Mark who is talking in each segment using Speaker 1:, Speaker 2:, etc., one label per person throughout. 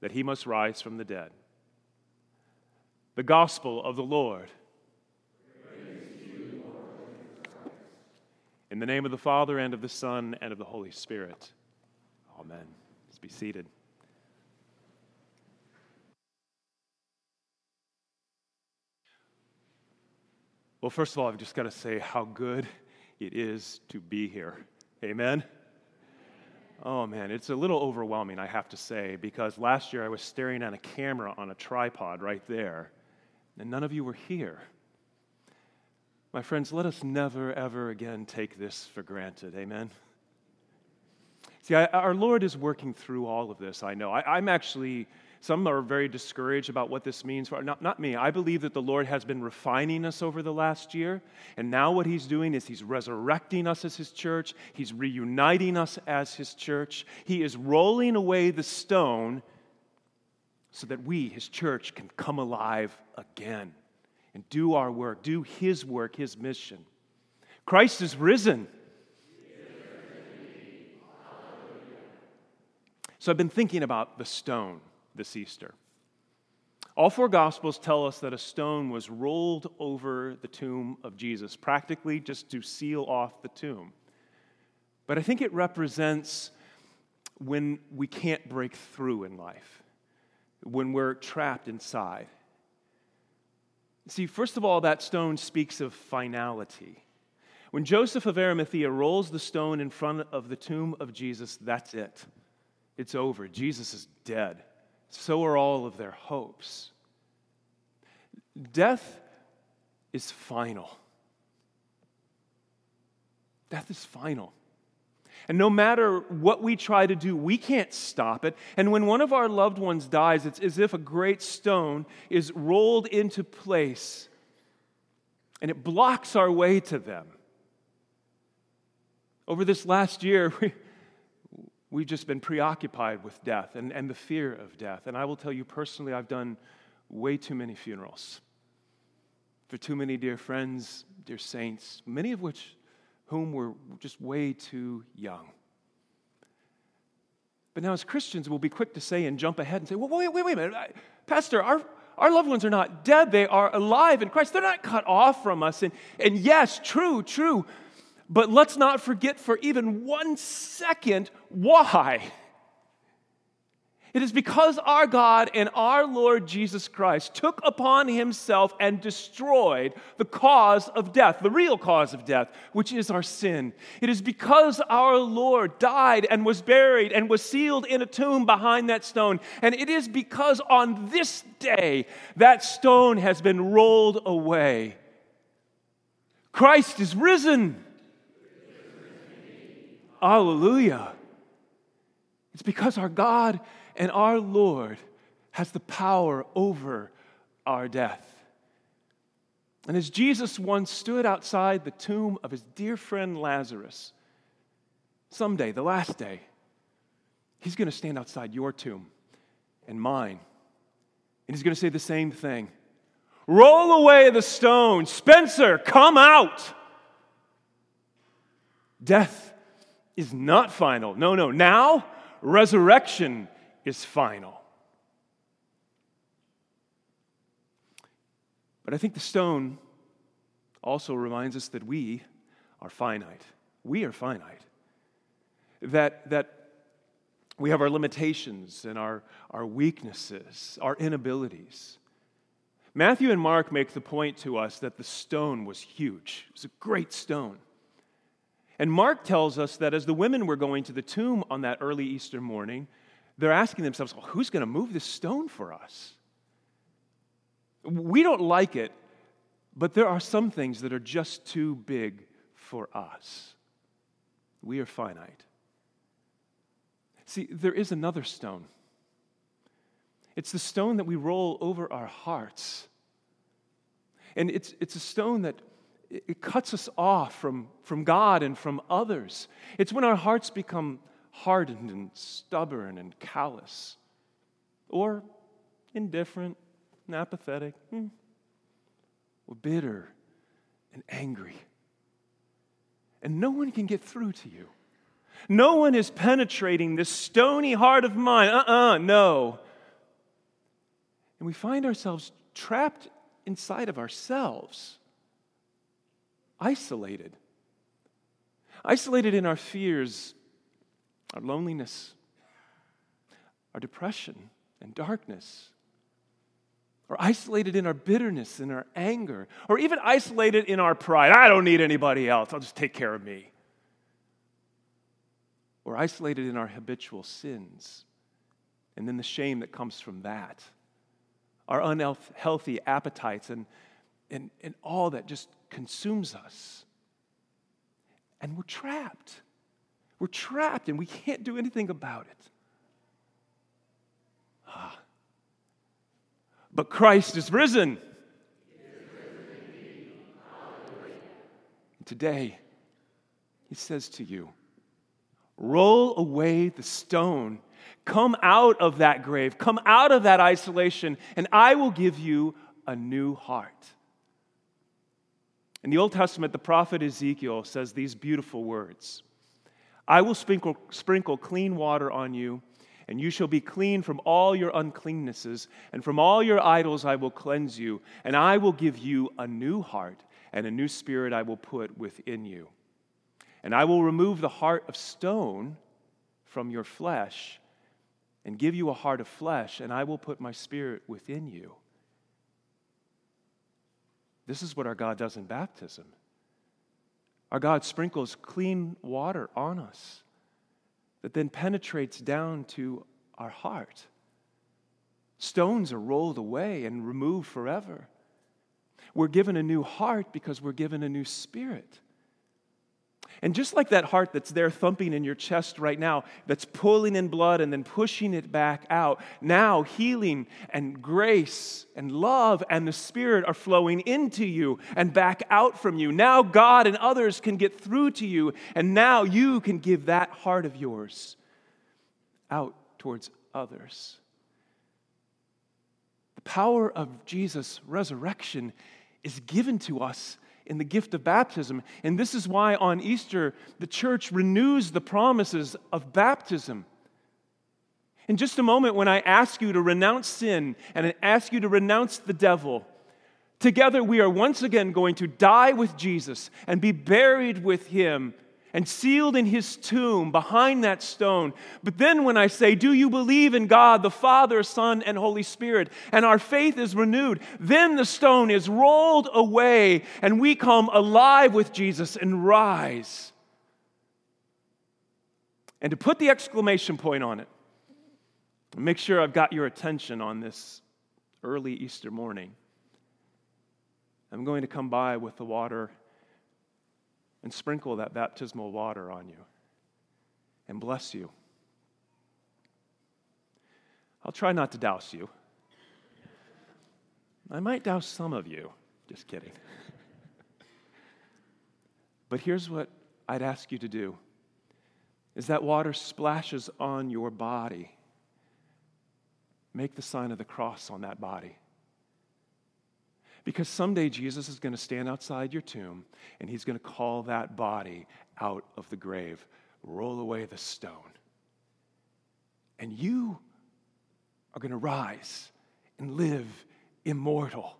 Speaker 1: that he must rise from the dead. The gospel of the Lord. In the name of the Father, and of the Son, and of the Holy Spirit. Amen. Let's be seated. Well, first of all, I've just got to say how good it is to be here. Amen. Oh man, it's a little overwhelming, I have to say, because last year I was staring at a camera on a tripod right there, and none of you were here. My friends, let us never, ever again take this for granted. Amen? See, I, our Lord is working through all of this, I know. I, I'm actually, some are very discouraged about what this means for, not, not me. I believe that the Lord has been refining us over the last year, and now what He's doing is He's resurrecting us as His church, He's reuniting us as His church, He is rolling away the stone so that we, His church, can come alive again and do our work, do His work, His mission. Christ is risen. So I've been thinking about the stone this Easter. All four Gospels tell us that a stone was rolled over the tomb of Jesus, practically just to seal off the tomb. But I think it represents when we can't break through in life, when we're trapped inside. See, first of all, that stone speaks of finality. When Joseph of Arimathea rolls the stone in front of the tomb of Jesus, that's it. It's over. Jesus is dead. So are all of their hopes. Death is final. Death is final. And no matter what we try to do, we can't stop it. And when one of our loved ones dies, it's as if a great stone is rolled into place and it blocks our way to them. Over this last year, we, we've just been preoccupied with death and, and the fear of death. And I will tell you personally, I've done way too many funerals for too many dear friends, dear saints, many of which whom were just way too young. But now, as Christians, we'll be quick to say and jump ahead and say, well, wait, wait, wait a minute. Pastor, our, our loved ones are not dead. They are alive in Christ. They're not cut off from us. And, and yes, true, true. But let's not forget for even one second why. It is because our God and our Lord Jesus Christ took upon himself and destroyed the cause of death, the real cause of death, which is our sin. It is because our Lord died and was buried and was sealed in a tomb behind that stone. And it is because on this day that stone has been rolled away. Christ is risen. Hallelujah. It's because our God and our Lord has the power over our death. And as Jesus once stood outside the tomb of his dear friend Lazarus, someday, the last day, he's going to stand outside your tomb and mine. And he's going to say the same thing Roll away the stone. Spencer, come out. Death is not final. No, no. Now, resurrection is final. But I think the stone also reminds us that we are finite. We are finite. That, that we have our limitations and our, our weaknesses, our inabilities. Matthew and Mark make the point to us that the stone was huge. It was a great stone. And Mark tells us that as the women were going to the tomb on that early Easter morning, they're asking themselves, well, who's going to move this stone for us? We don't like it, but there are some things that are just too big for us. We are finite. See, there is another stone. It's the stone that we roll over our hearts. And it's, it's a stone that it cuts us off from, from God and from others. It's when our hearts become hardened and stubborn and callous, or indifferent and apathetic, hmm, or bitter and angry. And no one can get through to you. No one is penetrating this stony heart of mine. Uh uh-uh, uh no. And we find ourselves trapped inside of ourselves isolated. Isolated in our fears, our loneliness, our depression and darkness, or isolated in our bitterness and our anger, or even isolated in our pride. I don't need anybody else, I'll just take care of me. Or isolated in our habitual sins, and then the shame that comes from that, our unhealthy appetites, and, and, and all that just consumes us. And we're trapped. We're trapped and we can't do anything about it. Ah. But Christ is risen. Today, he says to you, roll away the stone. Come out of that grave. Come out of that isolation, and I will give you a new heart. In the Old Testament, the prophet Ezekiel says these beautiful words I will sprinkle, sprinkle clean water on you, and you shall be clean from all your uncleannesses, and from all your idols I will cleanse you, and I will give you a new heart, and a new spirit I will put within you. And I will remove the heart of stone from your flesh, and give you a heart of flesh, and I will put my spirit within you. This is what our God does in baptism. Our God sprinkles clean water on us that then penetrates down to our heart. Stones are rolled away and removed forever. We're given a new heart because we're given a new spirit. And just like that heart that's there thumping in your chest right now, that's pulling in blood and then pushing it back out, now healing and grace and love and the Spirit are flowing into you and back out from you. Now God and others can get through to you, and now you can give that heart of yours out towards others. The power of Jesus' resurrection is given to us in the gift of baptism. And this is why on Easter, the church renews the promises of baptism. In just a moment, when I ask you to renounce sin and I ask you to renounce the devil, together we are once again going to die with Jesus and be buried with him and sealed in his tomb behind that stone. But then when I say, Do you believe in God, the Father, Son, and Holy Spirit, and our faith is renewed, then the stone is rolled away and we come alive with Jesus and rise. And to put the exclamation point on it, make sure I've got your attention on this early Easter morning. I'm going to come by with the water and sprinkle that baptismal water on you and bless you. I'll try not to douse you. I might douse some of you. Just kidding. but here's what I'd ask you to do is that water splashes on your body. Make the sign of the cross on that body. Because someday Jesus is going to stand outside your tomb and he's going to call that body out of the grave, roll away the stone. And you are going to rise and live immortal,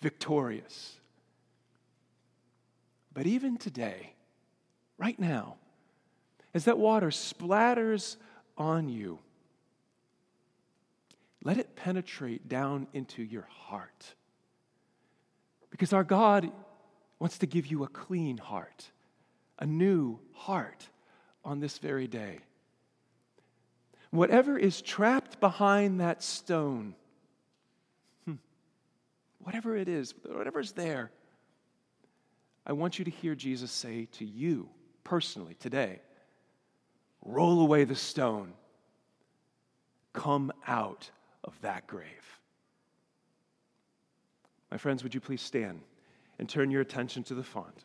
Speaker 1: victorious. But even today, right now, as that water splatters on you, let it penetrate down into your heart Because our God wants to give you a clean heart, a new heart on this very day. Whatever is trapped behind that stone, hmm, whatever it is, whatever's there, I want you to hear Jesus say to you personally today roll away the stone, come out of that grave. My friends, would you please stand and turn your attention to the font?